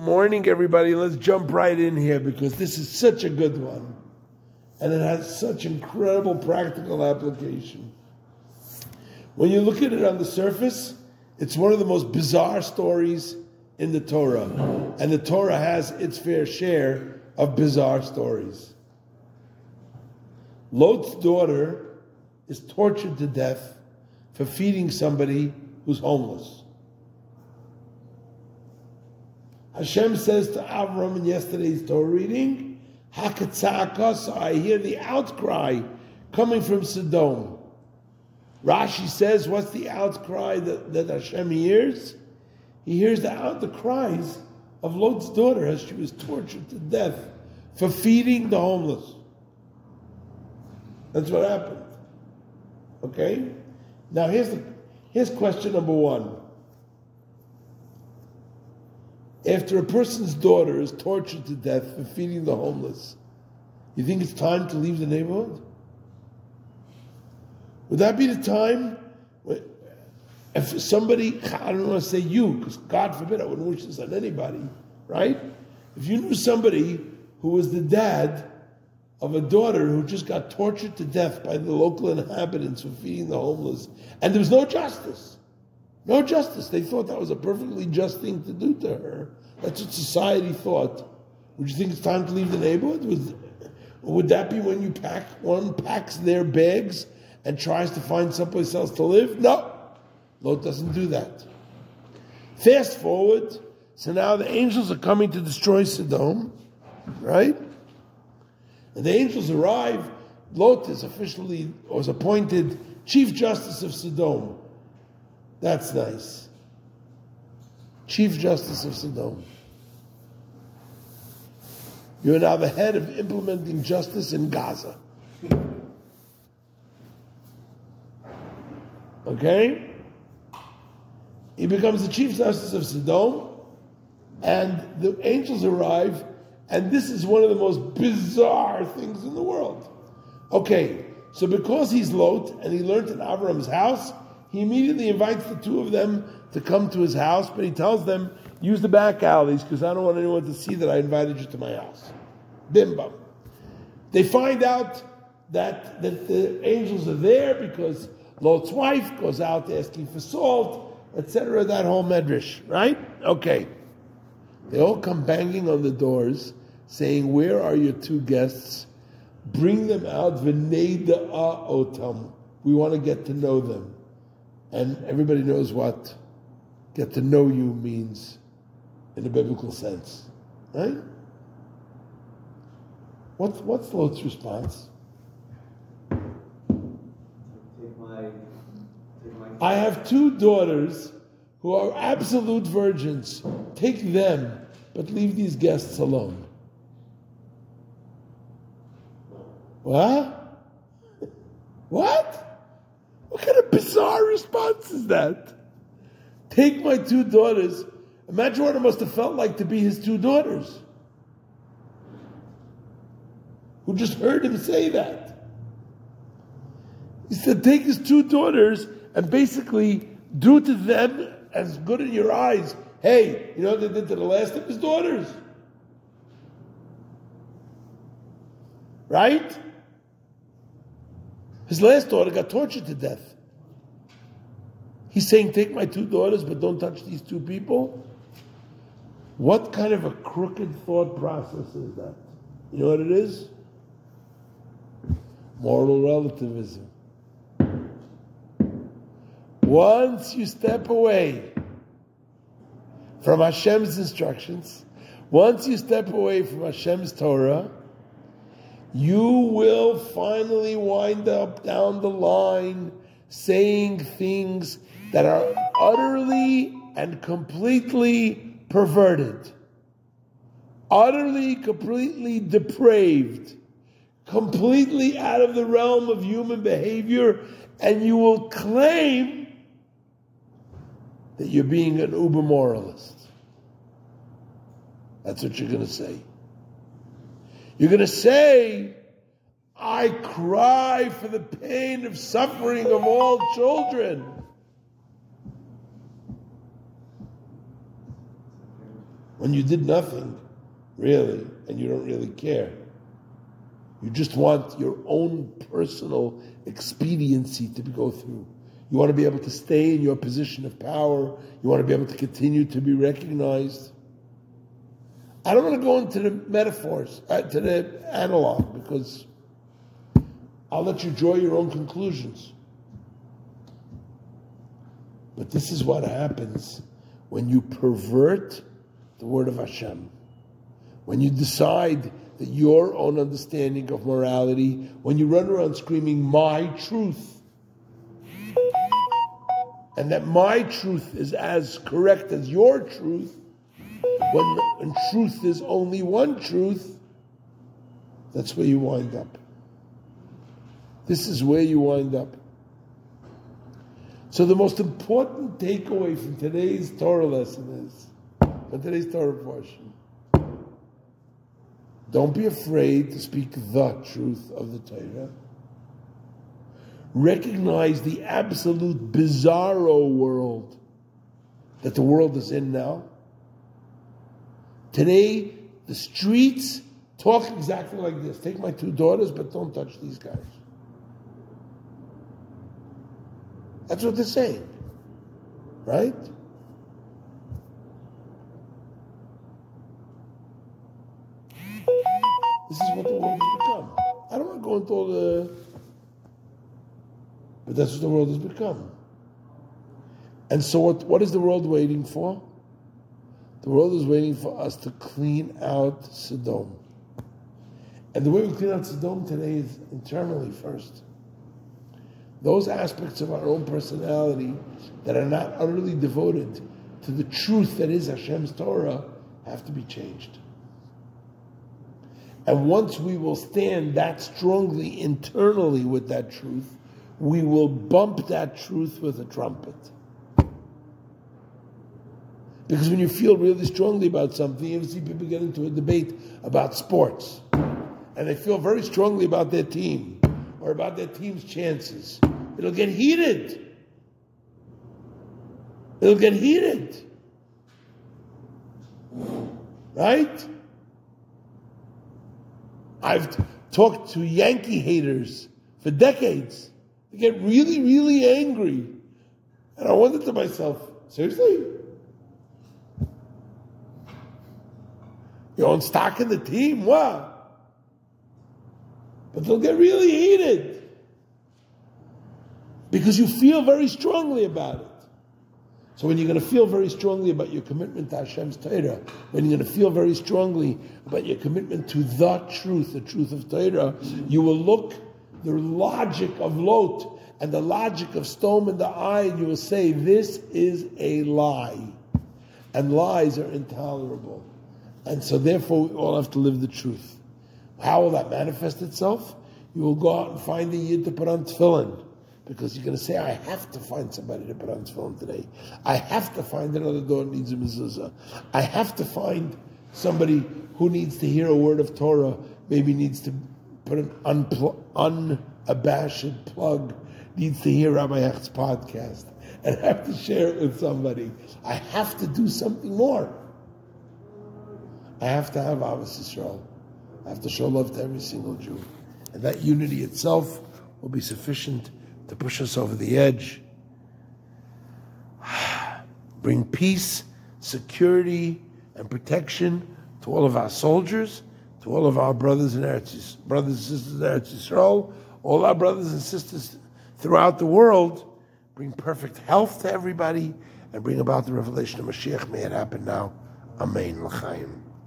Morning, everybody. Let's jump right in here because this is such a good one. And it has such incredible practical application. When you look at it on the surface, it's one of the most bizarre stories in the Torah. And the Torah has its fair share of bizarre stories. Lot's daughter is tortured to death for feeding somebody who's homeless. Hashem says to Avram in yesterday's Torah reading, Hakatzaka, I hear the outcry coming from Sodom. Rashi says, what's the outcry that, that Hashem hears? He hears the, out, the cries of Lot's daughter as she was tortured to death for feeding the homeless. That's what happened. Okay? Now here's the here's question number one. After a person's daughter is tortured to death for feeding the homeless, you think it's time to leave the neighborhood? Would that be the time if somebody, I don't want to say you, because God forbid I wouldn't wish this on anybody, right? If you knew somebody who was the dad of a daughter who just got tortured to death by the local inhabitants for feeding the homeless, and there was no justice. No justice. They thought that was a perfectly just thing to do to her. That's what society thought. Would you think it's time to leave the neighborhood? Would, would that be when you pack one packs their bags and tries to find someplace else to live? No. Lot doesn't do that. Fast forward, so now the angels are coming to destroy Sodom, right? And the angels arrive. Lot is officially was appointed chief justice of Sodom. That's nice. Chief Justice of Sodom. You're now the head of implementing justice in Gaza. Okay? He becomes the Chief Justice of Sodom, and the angels arrive, and this is one of the most bizarre things in the world. Okay, so because he's Lot and he learned in Avram's house, he immediately invites the two of them to come to his house, but he tells them, use the back alleys because I don't want anyone to see that I invited you to my house. Bim bum. They find out that, that the angels are there because Lot's wife goes out asking for salt, etc. That whole medrash, right? Okay. They all come banging on the doors, saying, "Where are your two guests? Bring them out. V'neida'a otam. We want to get to know them." And everybody knows what get to know you means in a biblical sense. Right? What's, what's Lot's response? Take my, take my I have two daughters who are absolute virgins. Take them, but leave these guests alone. What? What? What kind of bizarre response is that? Take my two daughters. Imagine what it must have felt like to be his two daughters. Who just heard him say that. He said, take his two daughters and basically do to them as good in your eyes. Hey, you know what they did to the last of his daughters? Right? His last daughter got tortured to death. He's saying, Take my two daughters, but don't touch these two people. What kind of a crooked thought process is that? You know what it is? Moral relativism. Once you step away from Hashem's instructions, once you step away from Hashem's Torah, you will finally wind up down the line saying things that are utterly and completely perverted, utterly, completely depraved, completely out of the realm of human behavior, and you will claim that you're being an uber moralist. That's what you're going to say. You're going to say, I cry for the pain of suffering of all children. when you did nothing, really, and you don't really care. You just want your own personal expediency to go through. You want to be able to stay in your position of power. You want to be able to continue to be recognized. I don't want to go into the metaphors, uh, to the analog, because I'll let you draw your own conclusions. But this is what happens when you pervert the word of Hashem. When you decide that your own understanding of morality, when you run around screaming, my truth, and that my truth is as correct as your truth, when, truth is only one truth, that's where you wind up. This is where you wind up. So the most important takeaway from today's Torah lesson is, from today's Torah portion, don't be afraid to speak the truth of the Torah. Recognize the absolute bizarro world that the world is in now. Today, the streets talk exactly like this. Take my two daughters, but don't touch these guys. That's what they're saying. Right? This is what the world has become. I don't want to go into all the. But that's what the world has become. And so, what, what is the world waiting for? The world is waiting for us to clean out Sodom. And the way we clean out Sodom today is internally first. Those aspects of our own personality that are not utterly devoted to the truth that is Hashem's Torah have to be changed. And once we will stand that strongly internally with that truth, we will bump that truth with a trumpet. Because when you feel really strongly about something, you see people get into a debate about sports, and they feel very strongly about their team or about their team's chances. It'll get heated. It'll get heated. Right? I've talked to Yankee haters for decades. They get really, really angry. And I wonder to myself, seriously? You own stock in the team? What? But they'll get really heated because you feel very strongly about it. So when you're going to feel very strongly about your commitment to Hashem's Torah, when you're going to feel very strongly about your commitment to the truth, the truth of Torah, you will look the logic of Lot and the logic of Sodom in the eye, and you will say, this is a lie. And lies are intolerable. And so therefore we all have to live the truth. How will that manifest itself? You will go out and find a yid to put on tefillin. Because you're going to say, I have to find somebody to put on tefillin today. I have to find another door that needs a mezuzah. I have to find somebody who needs to hear a word of Torah, maybe needs to put an unpl- unabashed plug, needs to hear Rabbi Hecht's podcast, and have to share it with somebody. I have to do something more. I have to have Ahavas Yisrael. I have to show love to every single Jew. And that unity itself will be sufficient to push us over the edge. Bring peace, security, and protection to all of our soldiers, to all of our brothers and Eretz, brothers and sisters in Eretz Yisrael, all our brothers and sisters throughout the world. Bring perfect health to everybody and bring about the revelation of Mashiach. May it happen now. Amen. L'chaim.